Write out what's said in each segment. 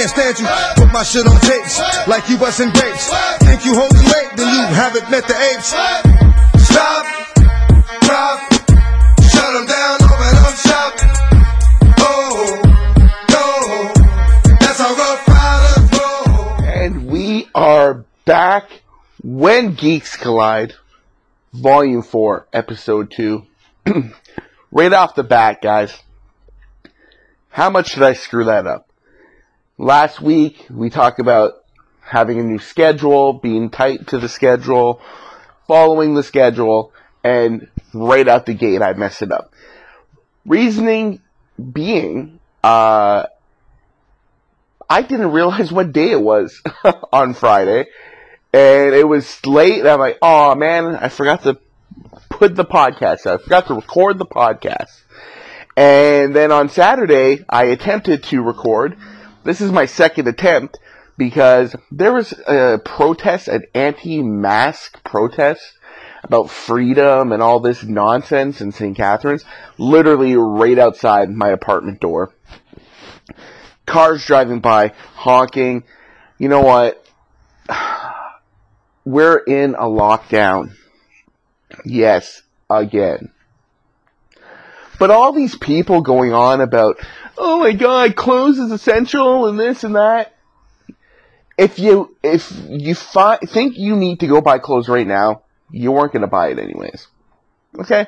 can't stand you. Put my shit on tapes. Like you busting grapes. Think you holding weight, then you haven't met the apes. Stop. Drop. Shut 'em down. Oh. And we are back when Geeks Collide, Volume 4, Episode 2. right off the bat, guys. How much did I screw that up? Last week, we talked about having a new schedule, being tight to the schedule, following the schedule, and right out the gate, I messed it up. Reasoning being, uh, I didn't realize what day it was on Friday. And it was late, and I'm like, oh man, I forgot to put the podcast out. I forgot to record the podcast. And then on Saturday, I attempted to record. This is my second attempt because there was a protest, an anti-mask protest about freedom and all this nonsense in St. Catharines, literally right outside my apartment door cars driving by, honking. You know what? We're in a lockdown. Yes, again. But all these people going on about, oh my god, clothes is essential and this and that. If you, if you fi- think you need to go buy clothes right now, you weren't gonna buy it anyways. Okay?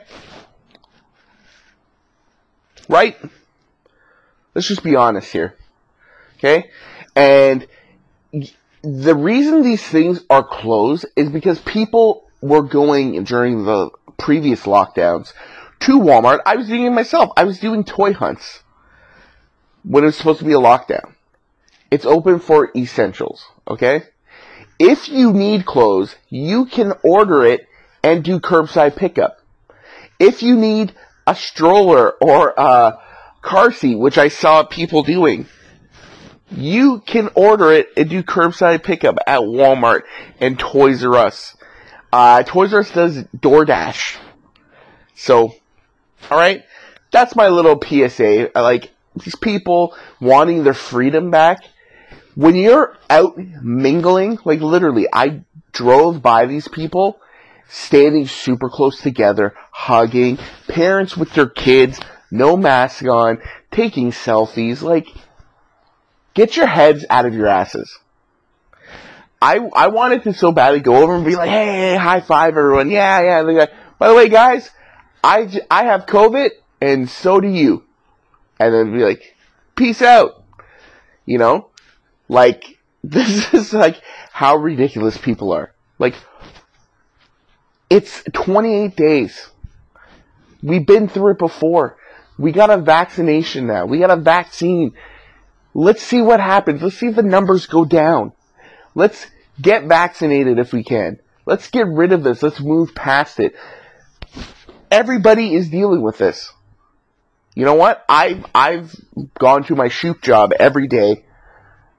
Right? Let's just be honest here. Okay? And the reason these things are closed is because people were going during the previous lockdowns to Walmart. I was doing it myself. I was doing toy hunts when it was supposed to be a lockdown. It's open for essentials, okay? If you need clothes, you can order it and do curbside pickup. If you need a stroller or a car seat, which I saw people doing, you can order it and do curbside pickup at Walmart and Toys R Us. Uh, Toys R Us does DoorDash. So, alright? That's my little PSA. Like these people wanting their freedom back. When you're out mingling, like literally, I drove by these people standing super close together, hugging, parents with their kids, no mask on, taking selfies, like, Get your heads out of your asses. I I wanted to so badly go over and be like, hey, high five everyone. Yeah, yeah. By the way, guys, I, I have COVID and so do you. And then be like, peace out. You know? Like, this is like how ridiculous people are. Like, it's 28 days. We've been through it before. We got a vaccination now. We got a vaccine. Let's see what happens. Let's see if the numbers go down. Let's get vaccinated if we can. Let's get rid of this. Let's move past it. Everybody is dealing with this. You know what? I've I've gone to my shoot job every day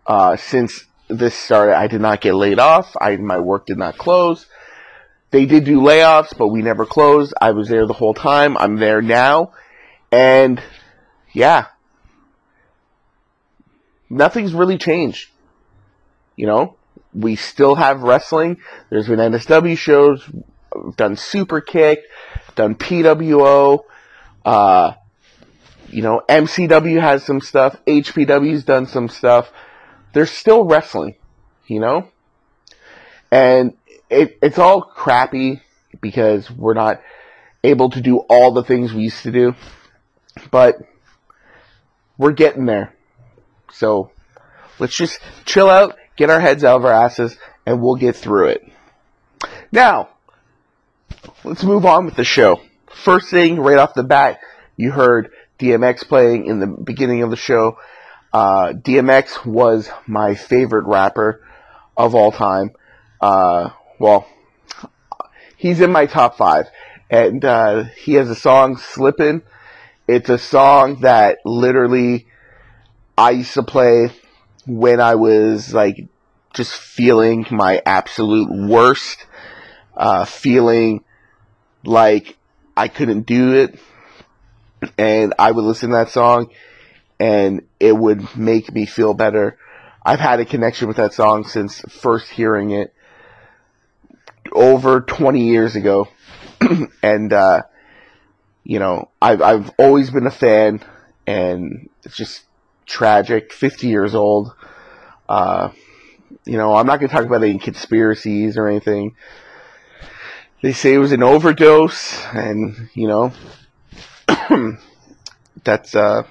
uh, since this started. I did not get laid off. I my work did not close. They did do layoffs, but we never closed. I was there the whole time. I'm there now, and yeah, nothing's really changed. You know, we still have wrestling. There's been NSW shows, done Super Kick, done PWO. Uh, you know, MCW has some stuff. HPW's done some stuff. They're still wrestling, you know? And it, it's all crappy because we're not able to do all the things we used to do. But we're getting there. So let's just chill out, get our heads out of our asses, and we'll get through it. Now, let's move on with the show. First thing right off the bat, You heard DMX playing in the beginning of the show. Uh, DMX was my favorite rapper of all time. Uh, well, he's in my top five, and uh, he has a song "Slippin'." It's a song that literally I used to play when I was like just feeling my absolute worst, uh, feeling like I couldn't do it, and I would listen to that song, and it would make me feel better. I've had a connection with that song since first hearing it over 20 years ago, and uh, you know I've I've always been a fan, and it's just tragic. 50 years old. Uh, you know, I'm not going to talk about any conspiracies or anything. They say it was an overdose, and you know, that's uh,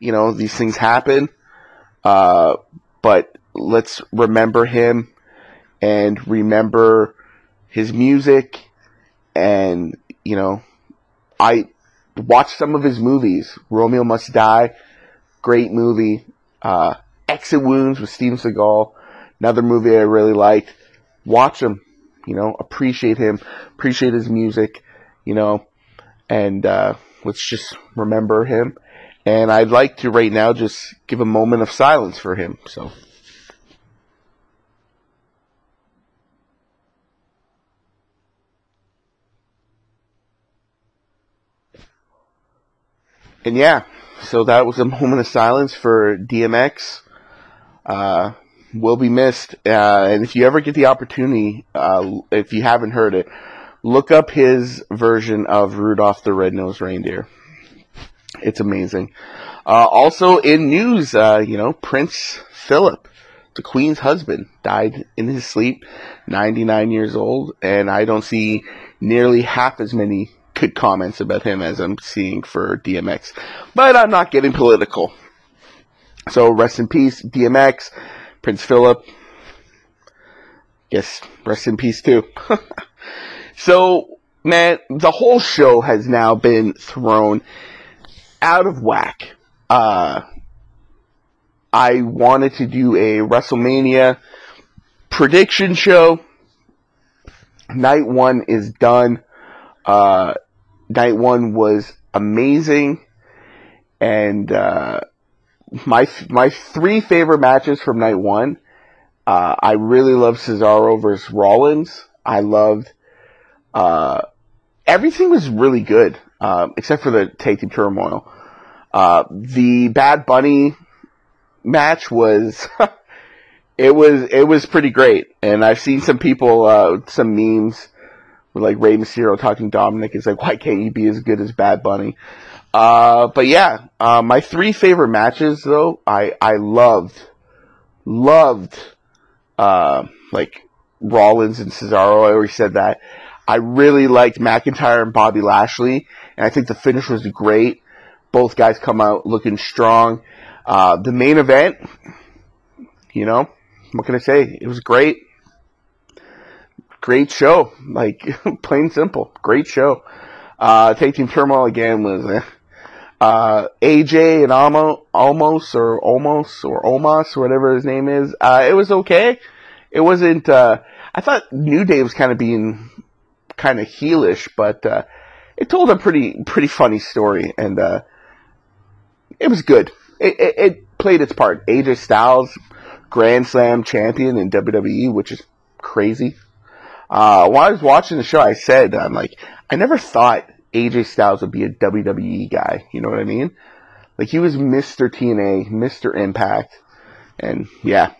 you know, these things happen. Uh, but let's remember him and remember his music, and you know, I watched some of his movies. Romeo Must Die, great movie. Uh, Exit Wounds with Steven Seagal, another movie I really liked. Watch him, you know, appreciate him, appreciate his music, you know, and uh, let's just remember him. And I'd like to right now just give a moment of silence for him. So. And yeah, so that was a moment of silence for DMX. Uh, will be missed. Uh, and if you ever get the opportunity, uh, if you haven't heard it, look up his version of Rudolph the Red-Nosed Reindeer. It's amazing. Uh, also in news, uh, you know, Prince Philip, the Queen's husband, died in his sleep, 99 years old, and I don't see nearly half as many good comments about him as I'm seeing for DMX. But I'm not getting political. So rest in peace, DMX, Prince Philip. Yes, rest in peace too. so, man, the whole show has now been thrown out of whack. Uh, I wanted to do a WrestleMania prediction show. Night one is done. Uh, night one was amazing, and uh, my my three favorite matches from night one. Uh, I really loved Cesaro versus Rollins. I loved uh, everything was really good um, except for the tag team turmoil. Uh, the Bad Bunny match was it was it was pretty great, and I've seen some people uh, some memes with like Rey Mysterio talking Dominic. It's like why can't you be as good as Bad Bunny? Uh, but yeah, uh, my three favorite matches though, I, I loved, loved, uh, like Rollins and Cesaro. I already said that. I really liked McIntyre and Bobby Lashley, and I think the finish was great. Both guys come out looking strong. Uh, the main event, you know, what can I say? It was great. Great show. Like, plain simple. Great show. Uh, Tag Team Turmoil again was, eh uh, AJ and Almo, Almos or Almos or Omos or whatever his name is. Uh, it was okay. It wasn't, uh, I thought New Day was kind of being kind of heelish, but, uh, it told a pretty, pretty funny story and, uh, it was good. It, it, it played its part. AJ Styles, Grand Slam champion in WWE, which is crazy. Uh, while I was watching the show, I said, I'm like, I never thought AJ Styles would be a WWE guy. You know what I mean? Like he was Mr. TNA, Mr. Impact, and yeah.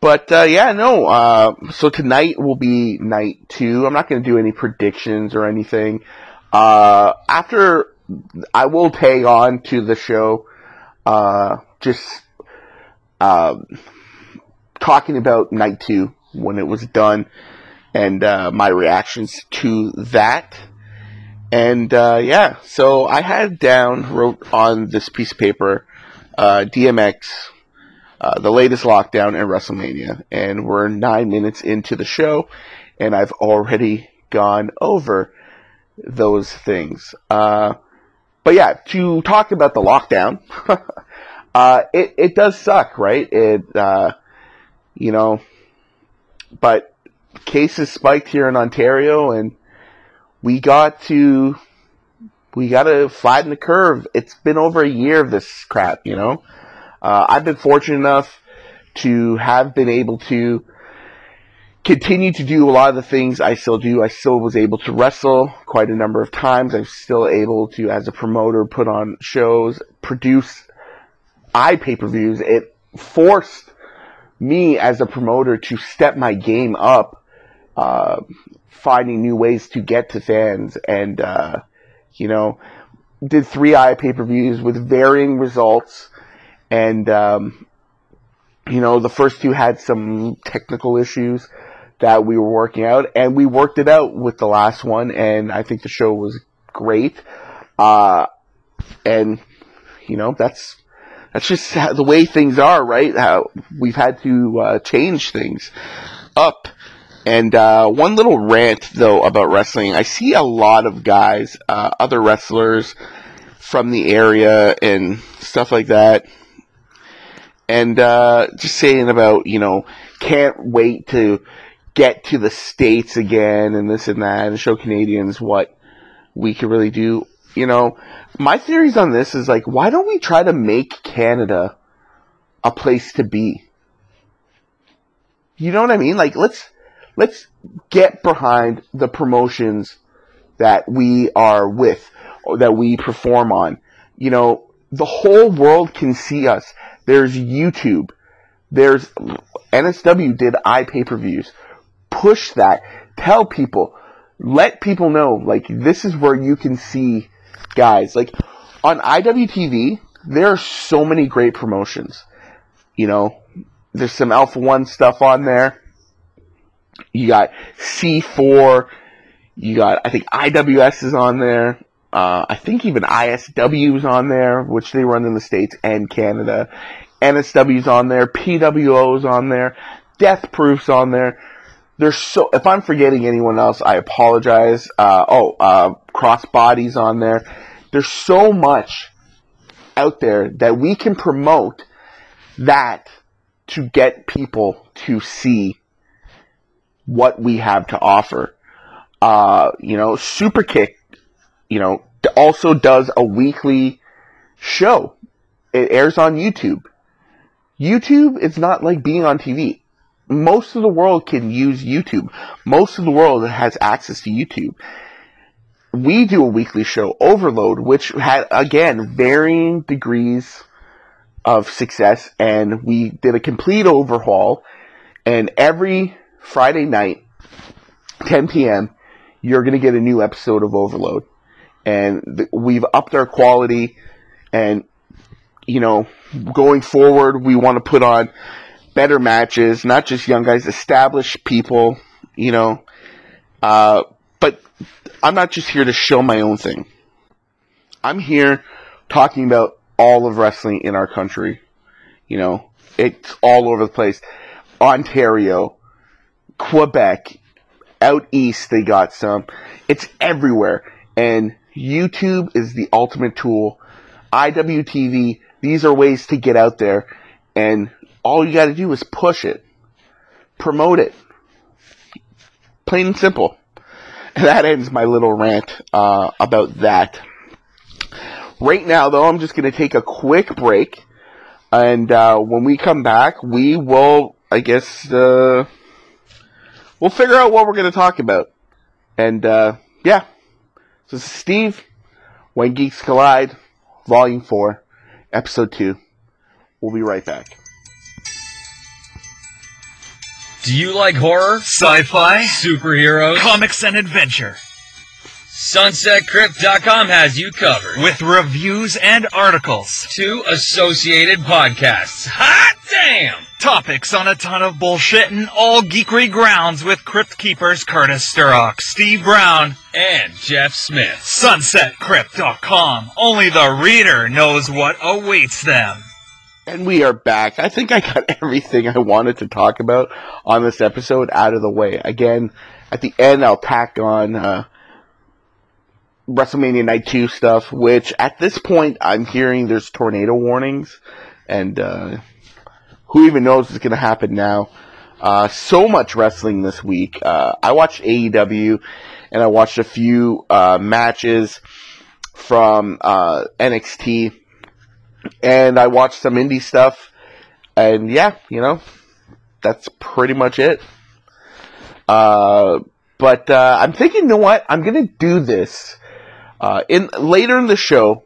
But uh, yeah, no. Uh, so tonight will be night two. I'm not going to do any predictions or anything. Uh, after I will tag on to the show, uh, just um, talking about night two when it was done and uh, my reactions to that. And uh, yeah, so I had down, wrote on this piece of paper, uh, DMX, uh, the latest lockdown in WrestleMania, and we're nine minutes into the show, and I've already gone over those things. Uh, but yeah, to talk about the lockdown, uh, it it does suck, right? It uh, you know, but cases spiked here in Ontario, and we got to we got to flatten the curve. It's been over a year of this crap, you know. Uh, I've been fortunate enough to have been able to continue to do a lot of the things I still do. I still was able to wrestle quite a number of times. I'm still able to, as a promoter, put on shows, produce i pay per views. It forced me as a promoter to step my game up, uh, finding new ways to get to fans and, uh, you know, did three i pay per views with varying results. And, um, you know, the first two had some technical issues that we were working out, and we worked it out with the last one, and I think the show was great. Uh, and you know, that's that's just the way things are, right? How we've had to uh, change things up. And uh, one little rant though about wrestling, I see a lot of guys, uh, other wrestlers from the area and stuff like that, and uh, just saying about you know can't wait to get to the states again and this and that and show Canadians what we can really do. You know, my theories on this is like, why don't we try to make Canada a place to be? You know what I mean? Like, let's let's get behind the promotions that we are with that we perform on. You know, the whole world can see us. There's YouTube. There's NSW did i pay per views push that. Tell people. Let people know, like, this is where you can see guys. Like, on IWTV, there are so many great promotions. You know, there's some Alpha One stuff on there. You got C4. You got, I think IWS is on there. Uh, I think even ISW is on there, which they run in the States and Canada. NSW's on there. PWO's on there. Death Proof's on there there's so if I'm forgetting anyone else, I apologize. Uh, oh, uh, crossbodies on there. There's so much out there that we can promote that to get people to see what we have to offer. Uh, you know, Superkick, you know, also does a weekly show. It airs on YouTube. YouTube is not like being on TV most of the world can use YouTube. Most of the world has access to YouTube. We do a weekly show, Overload, which had, again, varying degrees of success, and we did a complete overhaul, and every Friday night, 10 p.m., you're going to get a new episode of Overload. And th- we've upped our quality, and, you know, going forward, we want to put on better matches, not just young guys, established people, you know. Uh, but I'm not just here to show my own thing. I'm here talking about all of wrestling in our country. You know, it's all over the place. Ontario, Quebec, out east they got some. It's everywhere. And YouTube is the ultimate tool. IWTV, these are ways to get out there and all you got to do is push it, promote it. Plain and simple. And that ends my little rant uh, about that. Right now, though, I'm just going to take a quick break. And uh, when we come back, we will, I guess, uh, we'll figure out what we're going to talk about. And uh, yeah, so this is Steve, When Geeks Collide, Volume 4, Episode 2. We'll be right back. Do you like horror? Sci-fi? Superheroes? Comics and adventure. SunsetCrypt.com has you covered. With reviews and articles. Two associated podcasts. Hot damn! Topics on a ton of bullshit and all geekery grounds with Crypt Keepers Curtis Sturrock, Steve Brown, and Jeff Smith. SunsetCrypt.com. Only the reader knows what awaits them. And we are back. I think I got everything I wanted to talk about on this episode out of the way. Again, at the end, I'll tack on uh, WrestleMania Night 2 stuff, which at this point I'm hearing there's tornado warnings, and uh, who even knows what's going to happen now. Uh, so much wrestling this week. Uh, I watched AEW, and I watched a few uh, matches from uh, NXT, and I watched some indie stuff, and yeah, you know, that's pretty much it. Uh, but uh, I'm thinking, you know what? I'm gonna do this in later in the show.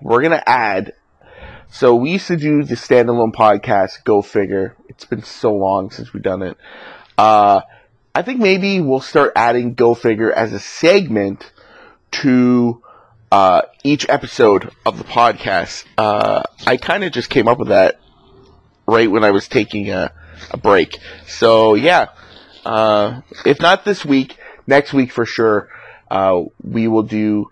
We're gonna add. So we used to do the standalone podcast. Go figure. It's been so long since we've done it. Uh, I think maybe we'll start adding Go Figure as a segment to uh, each episode of the podcast. Uh, I kind of just came up with that right when I was taking a, a break. So yeah, uh, if not this week, next week for sure, uh, we will do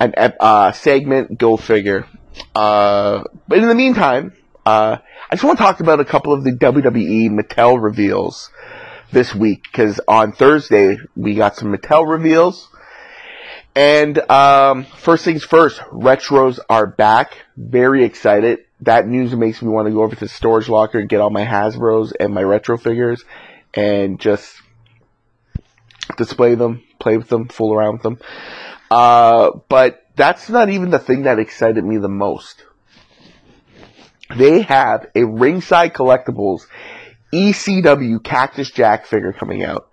an uh, segment. Go figure. Uh, but in the meantime, uh, I just want to talk about a couple of the WWE Mattel reveals this week because on Thursday we got some Mattel reveals. And um, first things first, retros are back. Very excited. That news makes me want to go over to the storage locker and get all my Hasbro's and my retro figures and just display them, play with them, fool around with them. Uh, but that's not even the thing that excited me the most. They have a Ringside Collectibles ECW Cactus Jack figure coming out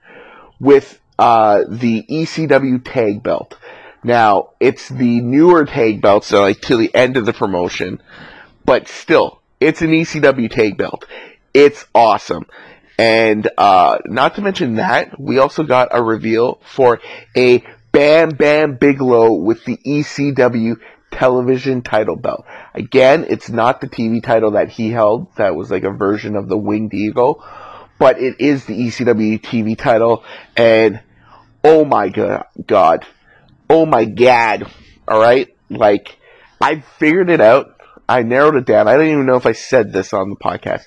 with uh, the ECW tag belt. Now, it's the newer tag belt, so like to the end of the promotion, but still, it's an ECW tag belt. It's awesome. And uh, not to mention that, we also got a reveal for a Bam Bam Bigelow with the ECW television title belt. Again, it's not the TV title that he held. That was like a version of the Winged Eagle. But it is the ECW TV title. And oh my god. Oh my god. Alright? Like, I figured it out. I narrowed it down. I don't even know if I said this on the podcast.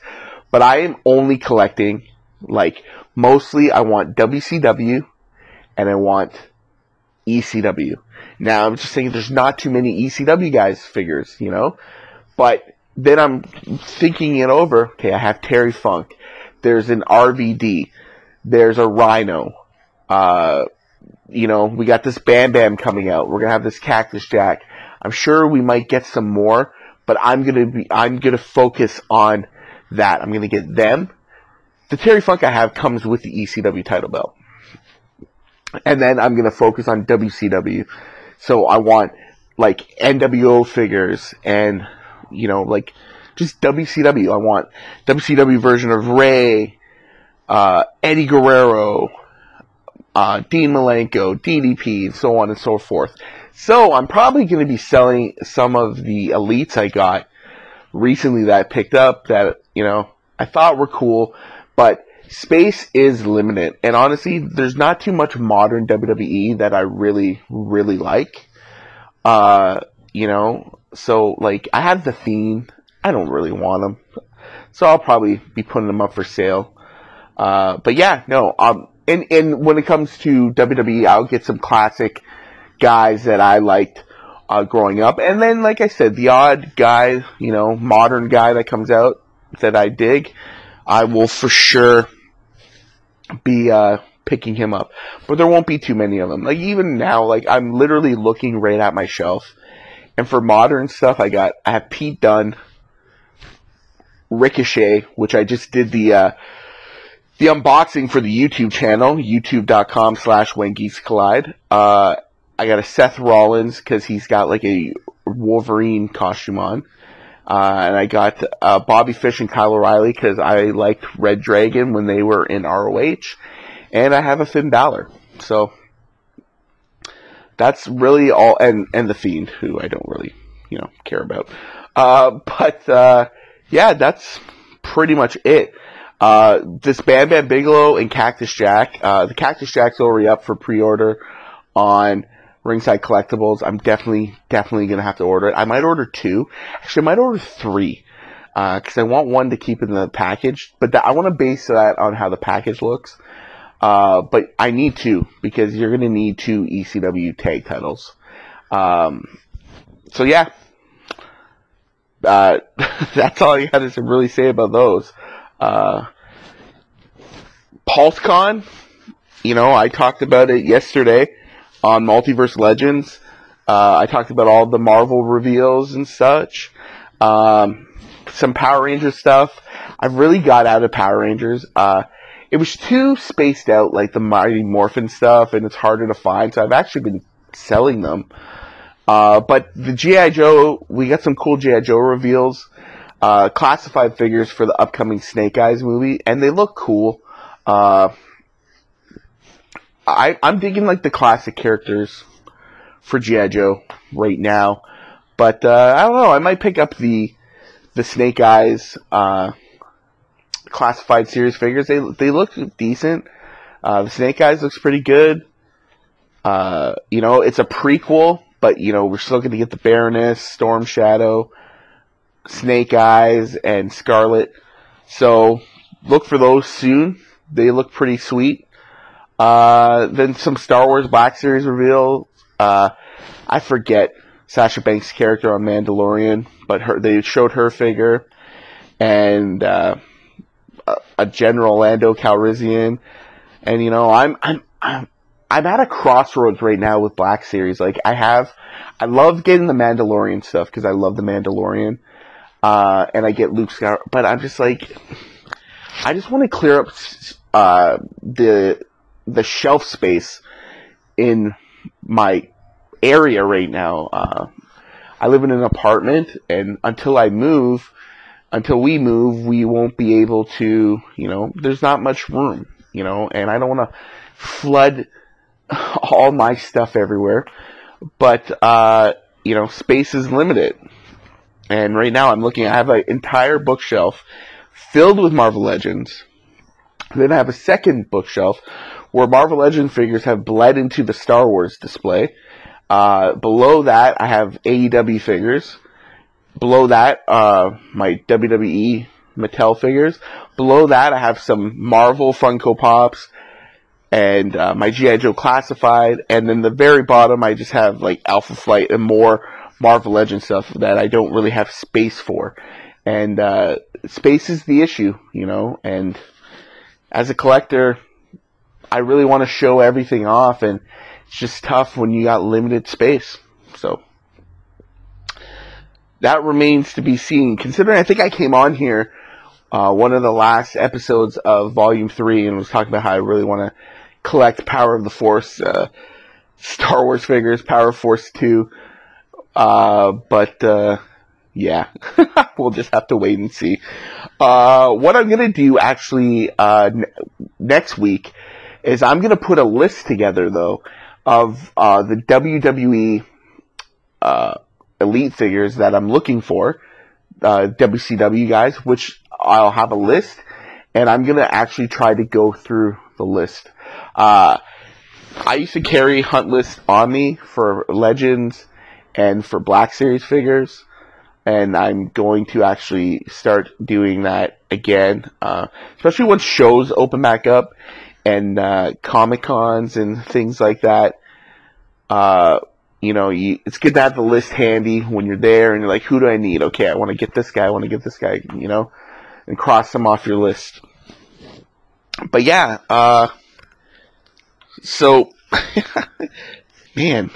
But I am only collecting, like, mostly I want WCW and I want ECW. Now I'm just saying there's not too many ECW guys figures, you know? But then I'm thinking it over. Okay, I have Terry Funk. There's an RVD. There's a Rhino. Uh, you know, we got this Bam Bam coming out. We're gonna have this Cactus Jack. I'm sure we might get some more, but I'm gonna be, I'm gonna focus on that. I'm gonna get them. The Terry Funk I have comes with the ECW title belt. And then I'm gonna focus on WCW. So I want like NWO figures and you know like just WCW. I want WCW version of Ray, uh, Eddie Guerrero, uh, Dean Malenko, DDP, and so on and so forth. So I'm probably going to be selling some of the elites I got recently that I picked up that you know I thought were cool, but space is limited. And honestly, there's not too much modern WWE that I really really like. Uh, you know, so like I have the theme. I don't really want them, so I'll probably be putting them up for sale. Uh, but yeah, no. Um, and and when it comes to WWE, I'll get some classic guys that I liked uh, growing up, and then like I said, the odd guy, you know, modern guy that comes out that I dig, I will for sure be uh, picking him up. But there won't be too many of them. Like even now, like I'm literally looking right at my shelf, and for modern stuff, I got I have Pete Dunne, Ricochet, which I just did the uh, the unboxing for the YouTube channel, youtube.com slash when geeks collide. Uh, I got a Seth Rollins because he's got like a Wolverine costume on. Uh, and I got uh, Bobby Fish and Kyle O'Reilly because I liked Red Dragon when they were in ROH. And I have a Finn Balor. So that's really all. And, and The Fiend, who I don't really, you know, care about. Uh, but, uh, yeah, that's pretty much it. Uh, this Bam Bam Bigelow and Cactus Jack, uh, the Cactus Jack's already up for pre-order on Ringside Collectibles. I'm definitely, definitely gonna have to order it. I might order two. Actually, I might order three. Uh, cause I want one to keep in the package, but I want to base that on how the package looks. Uh, but I need two because you're gonna need two ECW tag titles. Um, so yeah, uh, that's all I got to really say about those. Uh, PulseCon, you know, I talked about it yesterday on Multiverse Legends. Uh, I talked about all the Marvel reveals and such. Um, some Power Rangers stuff. I've really got out of Power Rangers. Uh, it was too spaced out, like the Mighty Morphin stuff, and it's harder to find. So I've actually been selling them. Uh, but the GI Joe, we got some cool GI Joe reveals, uh, classified figures for the upcoming Snake Eyes movie, and they look cool. I, I'm digging like the classic characters for GI Joe right now, but uh, I don't know. I might pick up the the Snake Eyes uh, classified series figures. They they look decent. Uh, the Snake Eyes looks pretty good. Uh, you know, it's a prequel, but you know we're still going to get the Baroness, Storm Shadow, Snake Eyes, and Scarlett. So look for those soon. They look pretty sweet. Uh, then some Star Wars Black Series reveal. Uh, I forget Sasha Banks' character on Mandalorian, but her they showed her figure, and uh, a, General Lando Calrissian, and you know I'm I'm I'm I'm at a crossroads right now with Black Series. Like I have, I love getting the Mandalorian stuff because I love the Mandalorian, uh, and I get Luke Skywalker, but I'm just like, I just want to clear up uh, the the shelf space in my area right now. Uh, I live in an apartment, and until I move, until we move, we won't be able to, you know, there's not much room, you know, and I don't want to flood all my stuff everywhere. But, uh, you know, space is limited. And right now I'm looking, I have an entire bookshelf filled with Marvel Legends. Then I have a second bookshelf where Marvel Legend figures have bled into the Star Wars display. Uh, below that, I have AEW figures. Below that, uh, my WWE Mattel figures. Below that, I have some Marvel Funko Pops and uh, my GI Joe Classified. And then the very bottom, I just have like Alpha Flight and more Marvel Legend stuff that I don't really have space for. And uh, space is the issue, you know. And as a collector, I really want to show everything off, and it's just tough when you got limited space. So that remains to be seen. Considering I think I came on here uh, one of the last episodes of Volume Three and was talking about how I really want to collect Power of the Force, uh, Star Wars figures, Power Force Two. Uh, but uh, yeah, we'll just have to wait and see. Uh, what I'm gonna do actually uh, n- next week is I'm gonna put a list together though of uh, the WWE uh, elite figures that I'm looking for, uh, WCW guys, which I'll have a list, and I'm gonna actually try to go through the list. Uh, I used to carry hunt list on me for Legends and for Black Series figures, and I'm going to actually start doing that again, uh, especially once shows open back up and uh, Comic Cons and things like that. Uh, you know, you, it's good to have the list handy when you're there and you're like, who do I need? Okay, I want to get this guy, I want to get this guy, you know, and cross them off your list. But yeah, uh, so, man,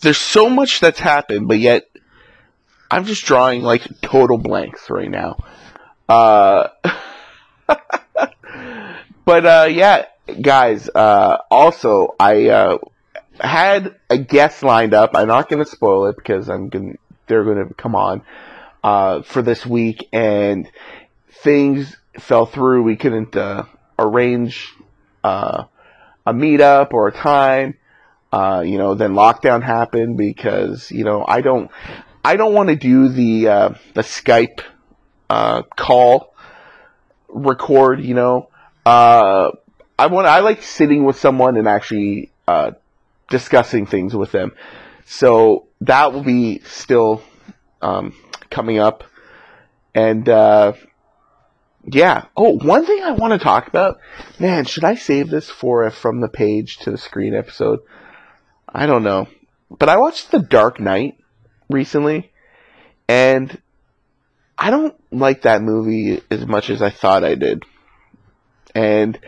there's so much that's happened, but yet I'm just drawing like total blanks right now. Uh, but uh, yeah, guys. Uh, also, I uh, had a guest lined up. I'm not going to spoil it because I'm going. They're going to come on uh, for this week, and things fell through. We couldn't uh, arrange a meetup or a time. Uh, you know, then lockdown happened because you know I don't I don't want to do the uh, the Skype uh, call record. You know, uh, I want I like sitting with someone and actually uh, discussing things with them. So that will be still um, coming up, and uh, yeah. Oh, one thing I want to talk about, man. Should I save this for a from the page to the screen episode? I don't know. but I watched The Dark Knight recently, and I don't like that movie as much as I thought I did. And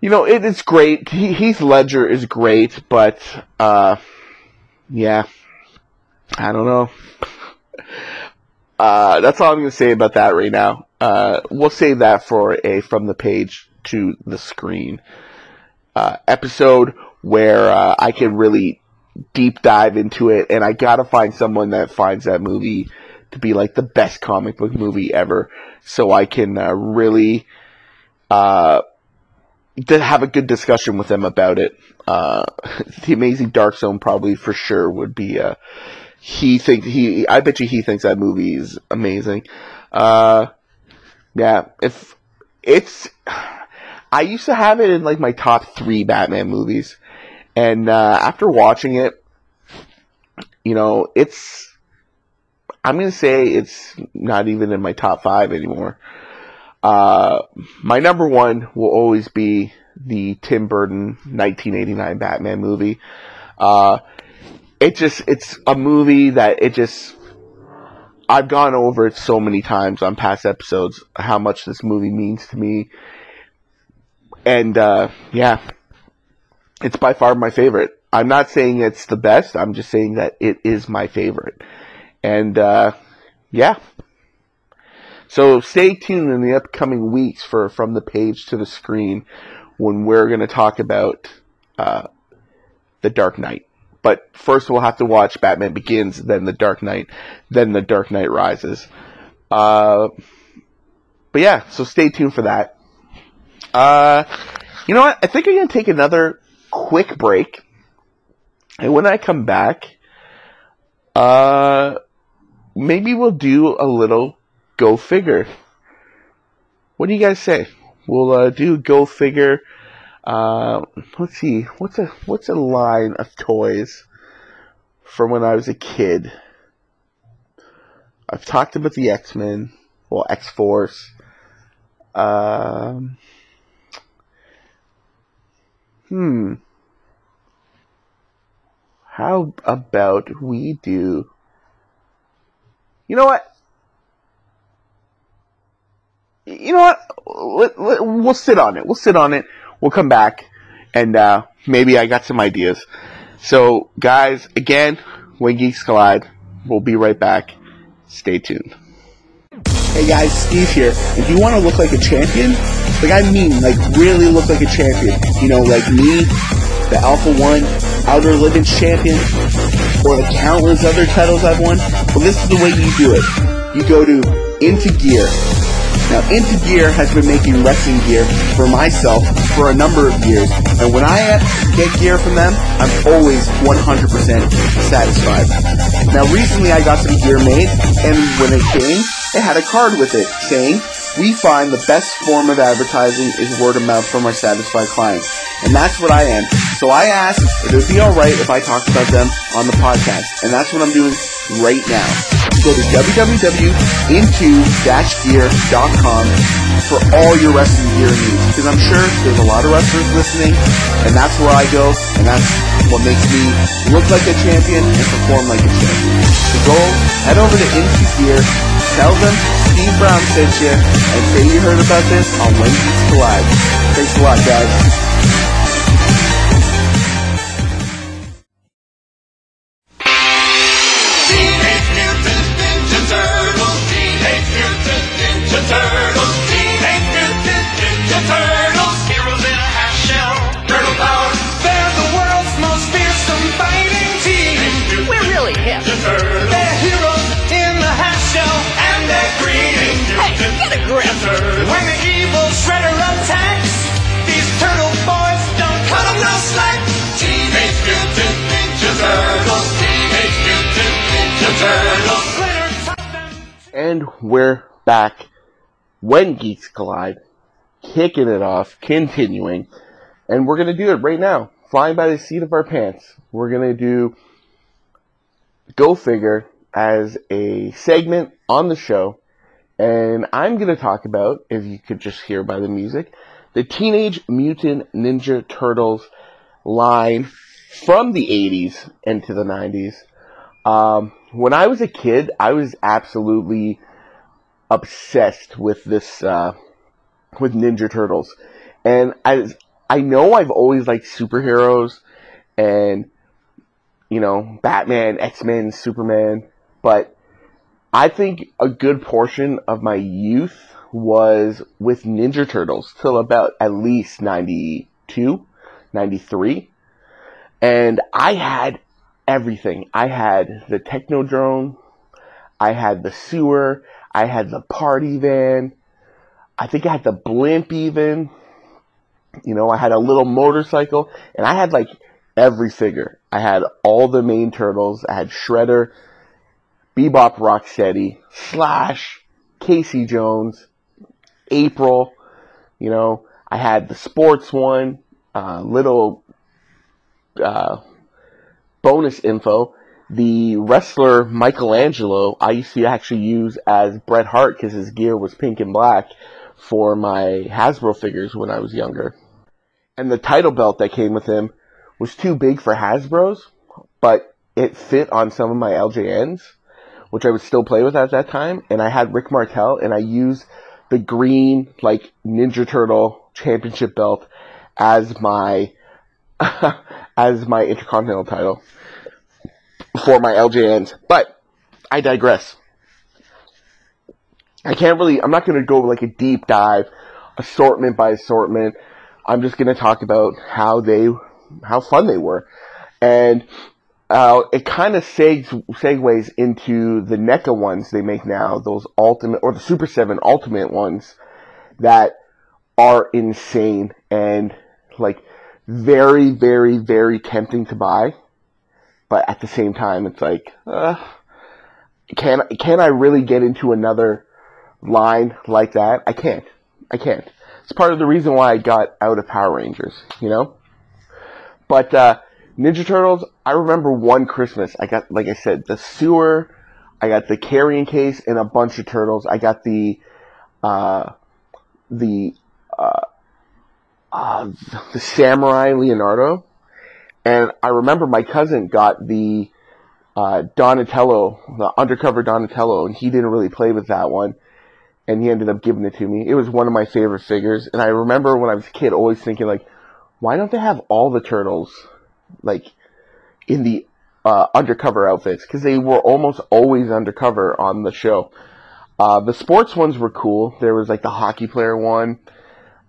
you know, it is great. He, Heath Ledger is great, but uh, yeah, I don't know. Uh, that's all I'm going to say about that right now. Uh, we'll save that for a from the page to the screen uh, episode where uh, I can really deep dive into it, and I gotta find someone that finds that movie to be like the best comic book movie ever, so I can uh, really uh, to have a good discussion with them about it. Uh, the Amazing Dark Zone probably for sure would be. Uh, he thinks he. I bet you he thinks that movie is amazing. Uh, yeah, if it's. I used to have it in like my top three Batman movies, and uh, after watching it, you know, it's. I'm gonna say it's not even in my top five anymore. Uh, my number one will always be the Tim Burton 1989 Batman movie. Uh, it just, it's a movie that it just, I've gone over it so many times on past episodes, how much this movie means to me. And, uh, yeah, it's by far my favorite. I'm not saying it's the best, I'm just saying that it is my favorite. And, uh, yeah. So stay tuned in the upcoming weeks for From the Page to the Screen when we're going to talk about uh, The Dark Knight. But first we'll have to watch Batman Begins, then The Dark Knight, then The Dark Knight Rises. Uh, but yeah, so stay tuned for that. Uh, you know what? I think I'm going to take another quick break. And when I come back, uh, maybe we'll do a little go figure. What do you guys say? We'll uh, do go figure. Uh, let's see. What's a what's a line of toys from when I was a kid? I've talked about the X Men, well X Force. Um, hmm. How about we do? You know what? you know what? We'll sit on it. We'll sit on it. We'll come back, and uh, maybe I got some ideas. So, guys, again, when Geeks Collide, we'll be right back. Stay tuned. Hey guys, Steve here. If you want to look like a champion, like I mean, like really look like a champion, you know, like me, the Alpha One, Outer Limits champion, or the countless other titles I've won, well, this is the way you do it. You go to Into Gear now, Into Gear has been making wrestling gear for myself for a number of years, and when I get gear from them, I'm always 100% satisfied. Now, recently I got some gear made, and when it came, it had a card with it saying, we find the best form of advertising is word of mouth from our satisfied clients. And that's what I am. So I asked if it would be alright if I talked about them on the podcast. And that's what I'm doing right now. Go to www.into-gear.com for all your wrestling gear needs. Because I'm sure there's a lot of wrestlers listening, and that's where I go, and that's what makes me look like a champion and perform like a champion. So go, head over to Into Gear, tell them Brown sent you, and say you heard about this on When Geeks Collide. Thanks a lot, guys. And we're back when Geeks Collide, kicking it off, continuing, and we're going to do it right now, flying by the seat of our pants. We're going to do Go Figure as a segment on the show, and I'm going to talk about, if you could just hear by the music, the Teenage Mutant Ninja Turtles line from the 80s into the 90s. Um, when I was a kid, I was absolutely obsessed with this, uh, with Ninja Turtles. And as I know I've always liked superheroes and, you know, Batman, X-Men, Superman, but I think a good portion of my youth was with Ninja Turtles till about at least 92, 93. And I had everything. I had the Technodrome. I had the sewer. I had the party van. I think I had the blimp even. You know, I had a little motorcycle and I had like every figure. I had all the main turtles. I had Shredder, Bebop Rocksteady, Slash, Casey Jones, April. You know, I had the sports one, uh, little uh, bonus info. The wrestler Michelangelo, I used to actually use as Bret Hart because his gear was pink and black for my Hasbro figures when I was younger. And the title belt that came with him was too big for Hasbro's, but it fit on some of my LJNs, which I would still play with at that time. And I had Rick Martel, and I used the green like Ninja Turtle championship belt as my as my intercontinental title for my LJNs. But I digress. I can't really. I'm not going to go like a deep dive, assortment by assortment. I'm just going to talk about how they, how fun they were, and uh, it kind of segues into the NECA ones they make now, those ultimate or the Super Seven Ultimate ones that are insane and like very, very, very tempting to buy, but at the same time, it's like, uh, can can I really get into another line like that? I can't. I can't. It's part of the reason why I got out of Power Rangers, you know. But uh, Ninja Turtles, I remember one Christmas, I got, like I said, the sewer, I got the carrying case, and a bunch of turtles. I got the, uh, the, uh, uh, the samurai Leonardo, and I remember my cousin got the uh, Donatello, the undercover Donatello, and he didn't really play with that one, and he ended up giving it to me. It was one of my favorite figures, and I remember when I was a kid always thinking like, why don't they have all the turtles like in the uh, undercover outfits? Because they were almost always undercover on the show. Uh, the sports ones were cool. There was like the hockey player one.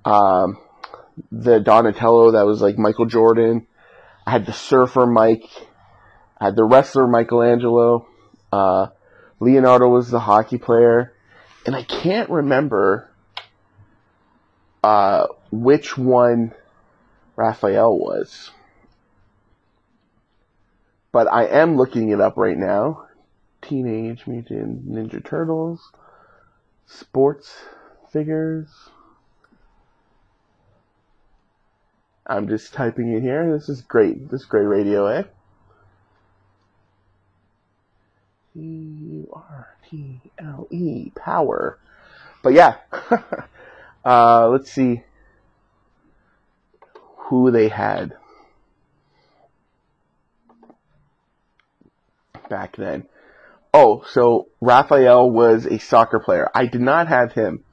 Um, the Donatello that was like Michael Jordan. I had the surfer Mike. I had the wrestler Michelangelo. Uh, Leonardo was the hockey player. And I can't remember uh, which one Raphael was. But I am looking it up right now. Teenage Mutant Ninja Turtles. Sports figures. I'm just typing in here. This is great. This is great radio, eh? T U R T L E power. But yeah, uh, let's see who they had back then. Oh, so Raphael was a soccer player. I did not have him,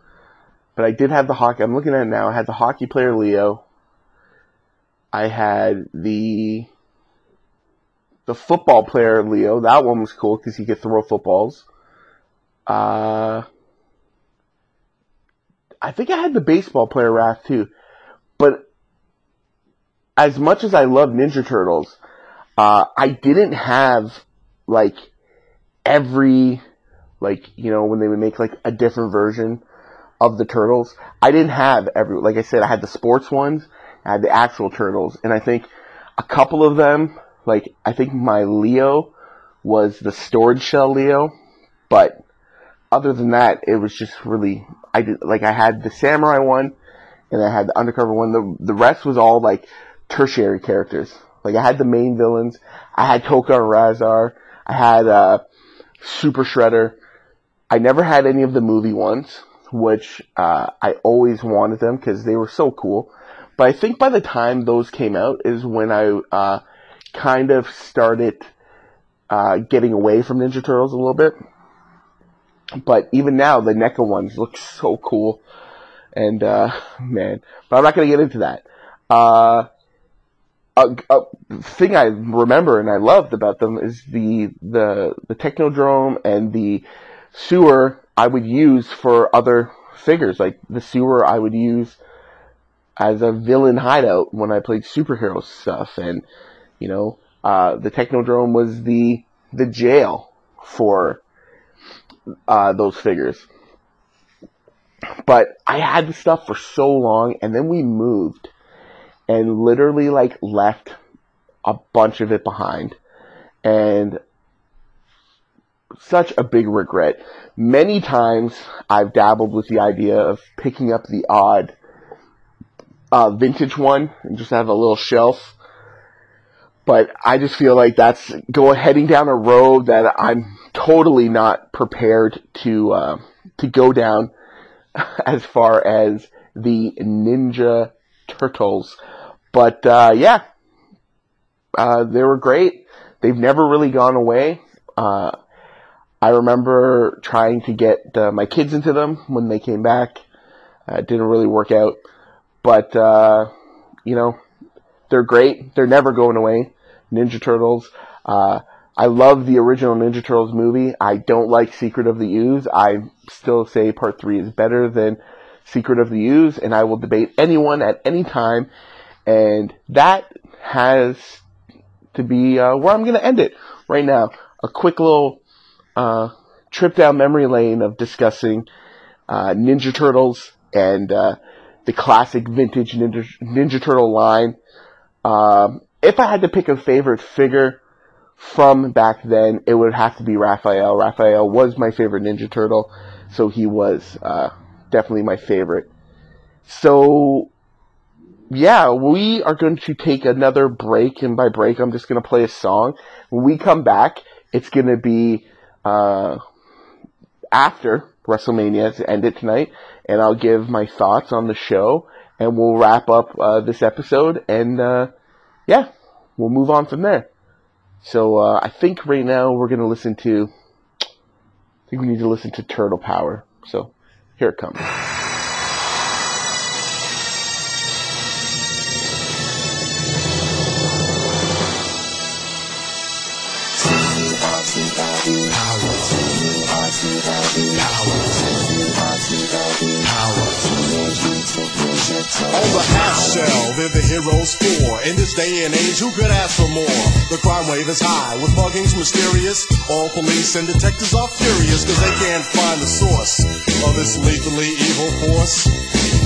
but I did have the hockey. I'm looking at it now. I had the hockey player Leo. I had the the football player Leo. That one was cool because he could throw footballs. Uh, I think I had the baseball player Raph too. But as much as I love Ninja Turtles, uh, I didn't have like every like you know when they would make like a different version of the turtles. I didn't have every like I said I had the sports ones Had the actual turtles, and I think a couple of them, like I think my Leo was the storage shell Leo, but other than that, it was just really I did like I had the samurai one, and I had the undercover one. The the rest was all like tertiary characters. Like I had the main villains. I had Tokka and Rahzar. I had uh, Super Shredder. I never had any of the movie ones, which uh, I always wanted them because they were so cool. But I think by the time those came out is when I uh, kind of started uh, getting away from Ninja Turtles a little bit. But even now, the NECA ones look so cool. And, uh, man, but I'm not going to get into that. Uh, a, a thing I remember and I loved about them is the, the, the Technodrome and the sewer I would use for other figures. Like the sewer I would use as a villain hideout when I played superhero stuff. And, you know, uh, the Technodrome was the, the jail for, uh, those figures. But I had the stuff for so long and then we moved and literally like left a bunch of it behind. And such a big regret. Many times I've dabbled with the idea of picking up the odd uh, vintage one and just have a little shelf. But I just feel like that's going heading down a road that I'm totally not prepared to uh, to go down as far as the Ninja Turtles. But uh, yeah, uh, they were great. They've never really gone away. Uh, I remember trying to get uh, my kids into them when they came back. It didn't really work out, but uh, you know, they're great. They're never going away. Ninja Turtles. Uh, I love the original Ninja Turtles movie. I don't like Secret of the Ooze. I still say Part Three is better than Secret of the Ooze, and I will debate anyone at any time. And that has to be uh, where I'm going to end it right now. A quick little uh, trip down memory lane of discussing uh, Ninja Turtles and uh, the classic vintage Ninja, Ninja Turtle line. Um, if I had to pick a favorite figure from back then, it would have to be Raphael. Raphael was my favorite Ninja Turtle, so he was uh, definitely my favorite. So, yeah, we are going to take another break, and by break, I'm just going to play a song. When we come back, it's going to be uh, after WrestleMania to end it tonight, and I'll give my thoughts on the show, and we'll wrap up uh, this episode, and uh, yeah, we'll move on from there. So uh, I think right now we're gonna listen to. I think we need to listen to Turtle Power. So here it comes. On the half shell, they're the heroes for. In this day and age, who could ask for more? The crime wave is high, with buggings mysterious. All police and detectives are furious, cause they can't find the source of this lethally evil force.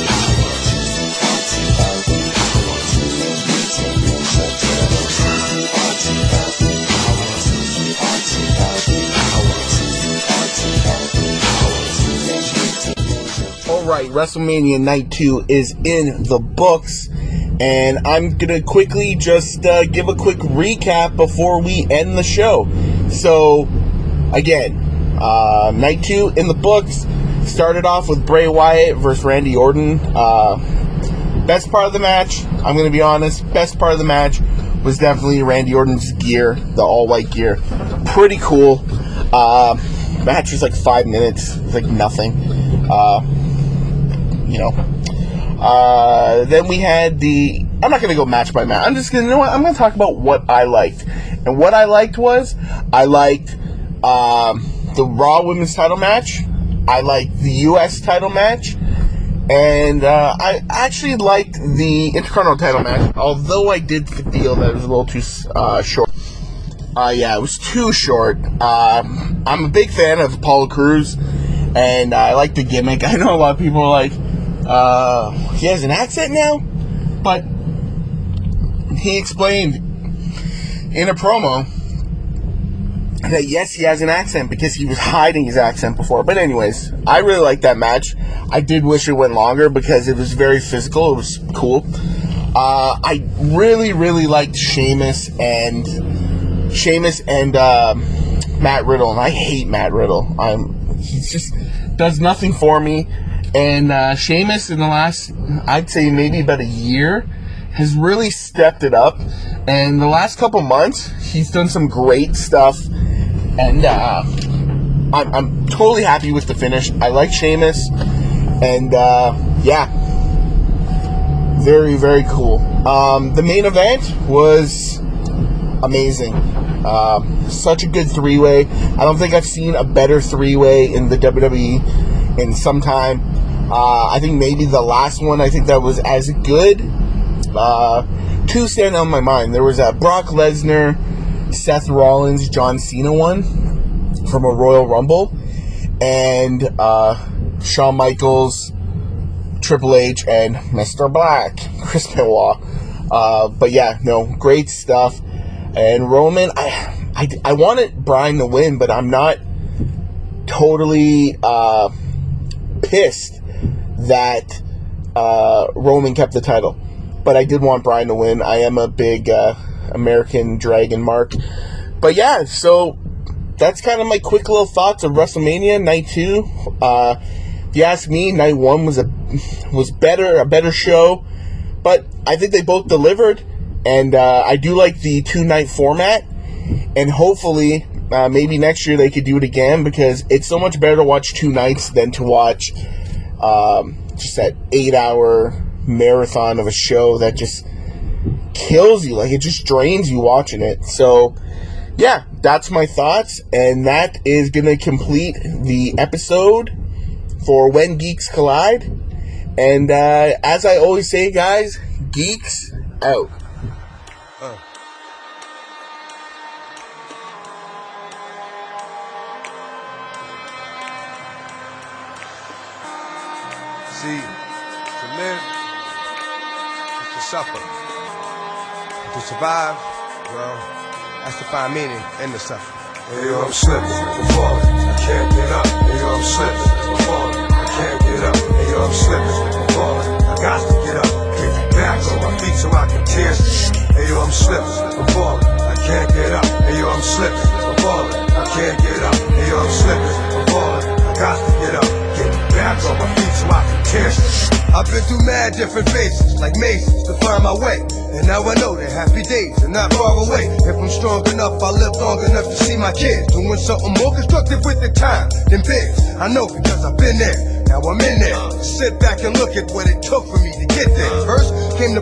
All right, WrestleMania Night 2 is in the books, and I'm to quickly just uh, give a quick recap before we end the show. So, again, uh, Night 2 in the books started off with Bray Wyatt versus Randy Orton. Uh, best part of the match, I'm going to be honest, best part of the match was definitely Randy Orton's gear, the all white gear. Pretty cool. Uh, match was like five minutes, it was like nothing. Uh, you know. Uh, then we had the. I'm not gonna go match by match. I'm just gonna. You know what? I'm gonna talk about what I liked, and what I liked was I liked um, the Raw Women's Title match. I liked the U.S. Title match, and uh, I actually liked the Intercontinental Title match. Although I did feel that it was a little too uh, short. Uh, yeah, it was too short. Uh, I'm a big fan of Apollo Crews, and I like the gimmick. I know a lot of people are like, uh, he has an accent now, but he explained in a promo that yes, he has an accent because he was hiding his accent before. But anyways, I really like that match. I did wish it went longer because it was very physical. It was cool. Uh, I really, really liked Sheamus and Sheamus and um Matt Riddle, and I hate Matt Riddle. I'm he just does nothing for me. And uh, Sheamus in the last, I'd say maybe about a year, has really stepped it up. And the last couple months, he's done some great stuff. And uh, I'm, I'm totally happy with the finish. I like Sheamus. And uh, yeah, very, very cool. Um, the main event was amazing. Um, such a good three way. I don't think I've seen a better three way in the WWE in some time. Uh, I think maybe the last one, I think that was as good. Uh, two stand in my mind. There was a Brock Lesnar, Seth Rollins, John Cena one from a Royal Rumble, and uh, Shawn Michaels, Triple H, and Mr. Black, Chris Benoit. Uh, but yeah, no, great stuff. And Roman, I, I, I wanted Bryan to win, but I'm not totally uh, pissed that uh, Roman kept the title. But I did want Bryan to win. I am a big uh, American Dragon Mark. But yeah, so that's kind of my quick little thoughts of WrestleMania Night Two. Uh, if you ask me, Night One was a was better, a better show. But I think they both delivered, and uh, I do like the two night format. And hopefully, uh, maybe next year they could do it again because it's so much better to watch two nights than to watch um, just that eight hour marathon of a show that just kills you. Like it just drains you watching it. So, yeah, that's my thoughts, and that is gonna complete the episode for When Geeks Collide. And uh, as I always say, guys, geeks out. See, to live to suffer. To survive, well, that's to find meaning in the suffering. Hey yo, I'm slipping, I'm falling, I can't get up. Hey yo, I'm slipping, I'm falling, I can't get up. Hey yo, I'm slipping, I'm falling, I got to get up. Get back on my feet so I can tear. Hey yo, I'm slipping, I'm falling, I can't get up. Hey yo, I'm slipping, I'm falling, I can't get up. Hey yo, I'm slipping, I'm falling, I got to get up. On my feet so I can tear. I've been through mad different phases, like mazes, to find my way. And now I know that happy days are not far away. If I'm strong enough, I'll live long enough to see my kids doing something more constructive with their time than biz. I know because I've been there. Now I'm in there. Sit back and look at what it took for me to get there. First came the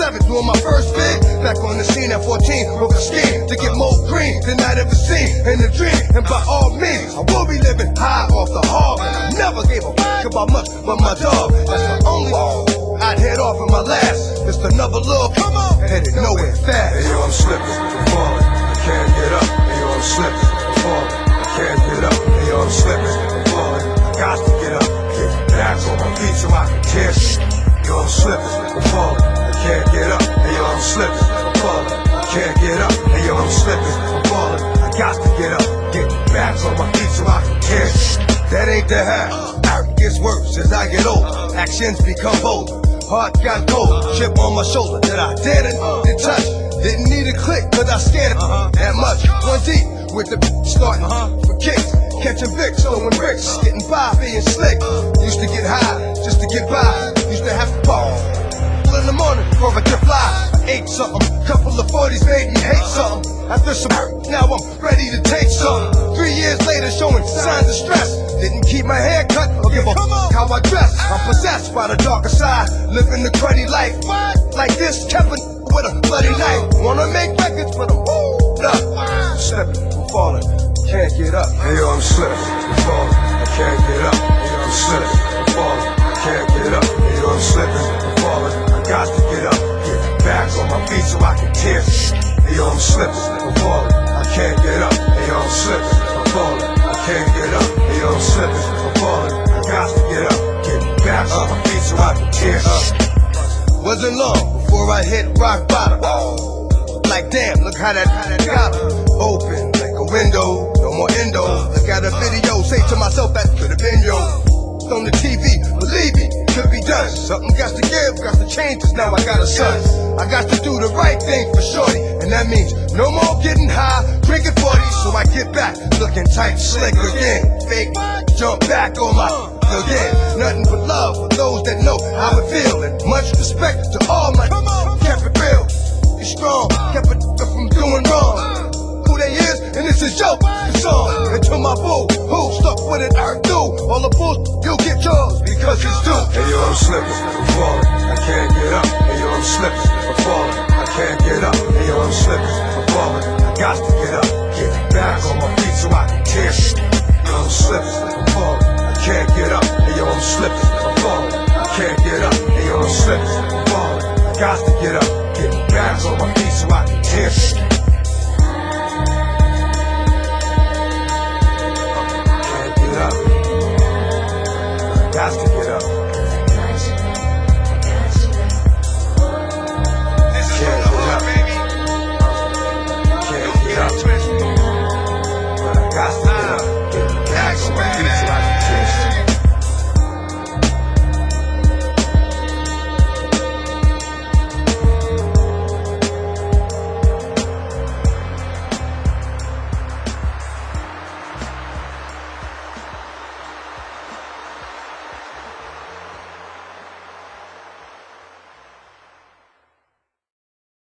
seven, doing my first bid. Back on the scene at 14 with a scheme to get more green than I'd ever seen in a dream. And by all means, I will be living high off the hog. And I never gave a fuck about much but my dog. That's my only. I'd head off in my last. Just another little come on, headed nowhere fast. Hey yo, I'm slipping, I'm falling, I can't get up. Hey yo, I'm slipping, I'm falling, I can't get up. Hey yo, I'm slipping, I'm falling, I got to get up. Get back on my feet so I can tear shit. Yo, I'm slipping, I'm falling, can't get up. Hey yo, I'm slipping, I'm falling, I can't get up. Hey yo, I'm slipping, I'm falling, I got to get up. Get back on my feet so I can tear. That ain't the half. Art gets worse as I get older. Actions become bolder. Heart got cold. Chip on my shoulder that I didn't did touch. Didn't need a click, cause I scared it uh-huh. that much. One deep with the starting uh-huh. for kicks. Catching Vicks, throwing bricks. Getting by, being slick. Used to get high just to get by. Used to have to ball the morning I could fly. I ate something, couple of 40s made me hate something. After some hurt, now I'm ready to take something. Three years later, showing signs of stress. Didn't keep my hair cut or give a fuck how I dress. I'm possessed by the darker side, living the cruddy life. Like this, kept with a bloody knife. Wanna make records, but I'm up. Slipping, I'm falling. can't get up. Hey yo, I'm slipping, I'm falling, I can't get up. Hey yo, I'm slipping, I'm falling, I can't get up. Hey yo, I'm slipping, I'm falling, Got to get up. Get back on my feet so I can tear. Hey yo, I'm slipping, I'm falling, I can't get up. Hey yo, I'm slipping, I'm falling, I can't get up. Hey yo, I'm slipping, I'm falling, I got to get up. Get back on my feet so I can tear up. Wasn't long before I hit rock bottom. Like damn, look how that, how that got open like a window. No more endo. Look at a video, say to myself that could have been yo. On the TV, believe me, could be done. Something got to give, got to change. 'cause now I got a son. I got to do the right thing for shorty, and that means no more getting high, drinking 40. So I get back, looking tight, slick again. Fake, jump back on my again. slipping, I'm falling, I can't get up, and yo, I'm slipping, I'm falling, I can't get up, and yo, I'm slipping, I'm falling, I got to get up, get back on my feet so I can tear shit. I'm slipping, I'm falling, I can't get up, and yo, I'm slipping, I'm falling, I can't get up, and yo, I'm slipping, I'm falling, I got to get up, get back on my feet so I can tear shit.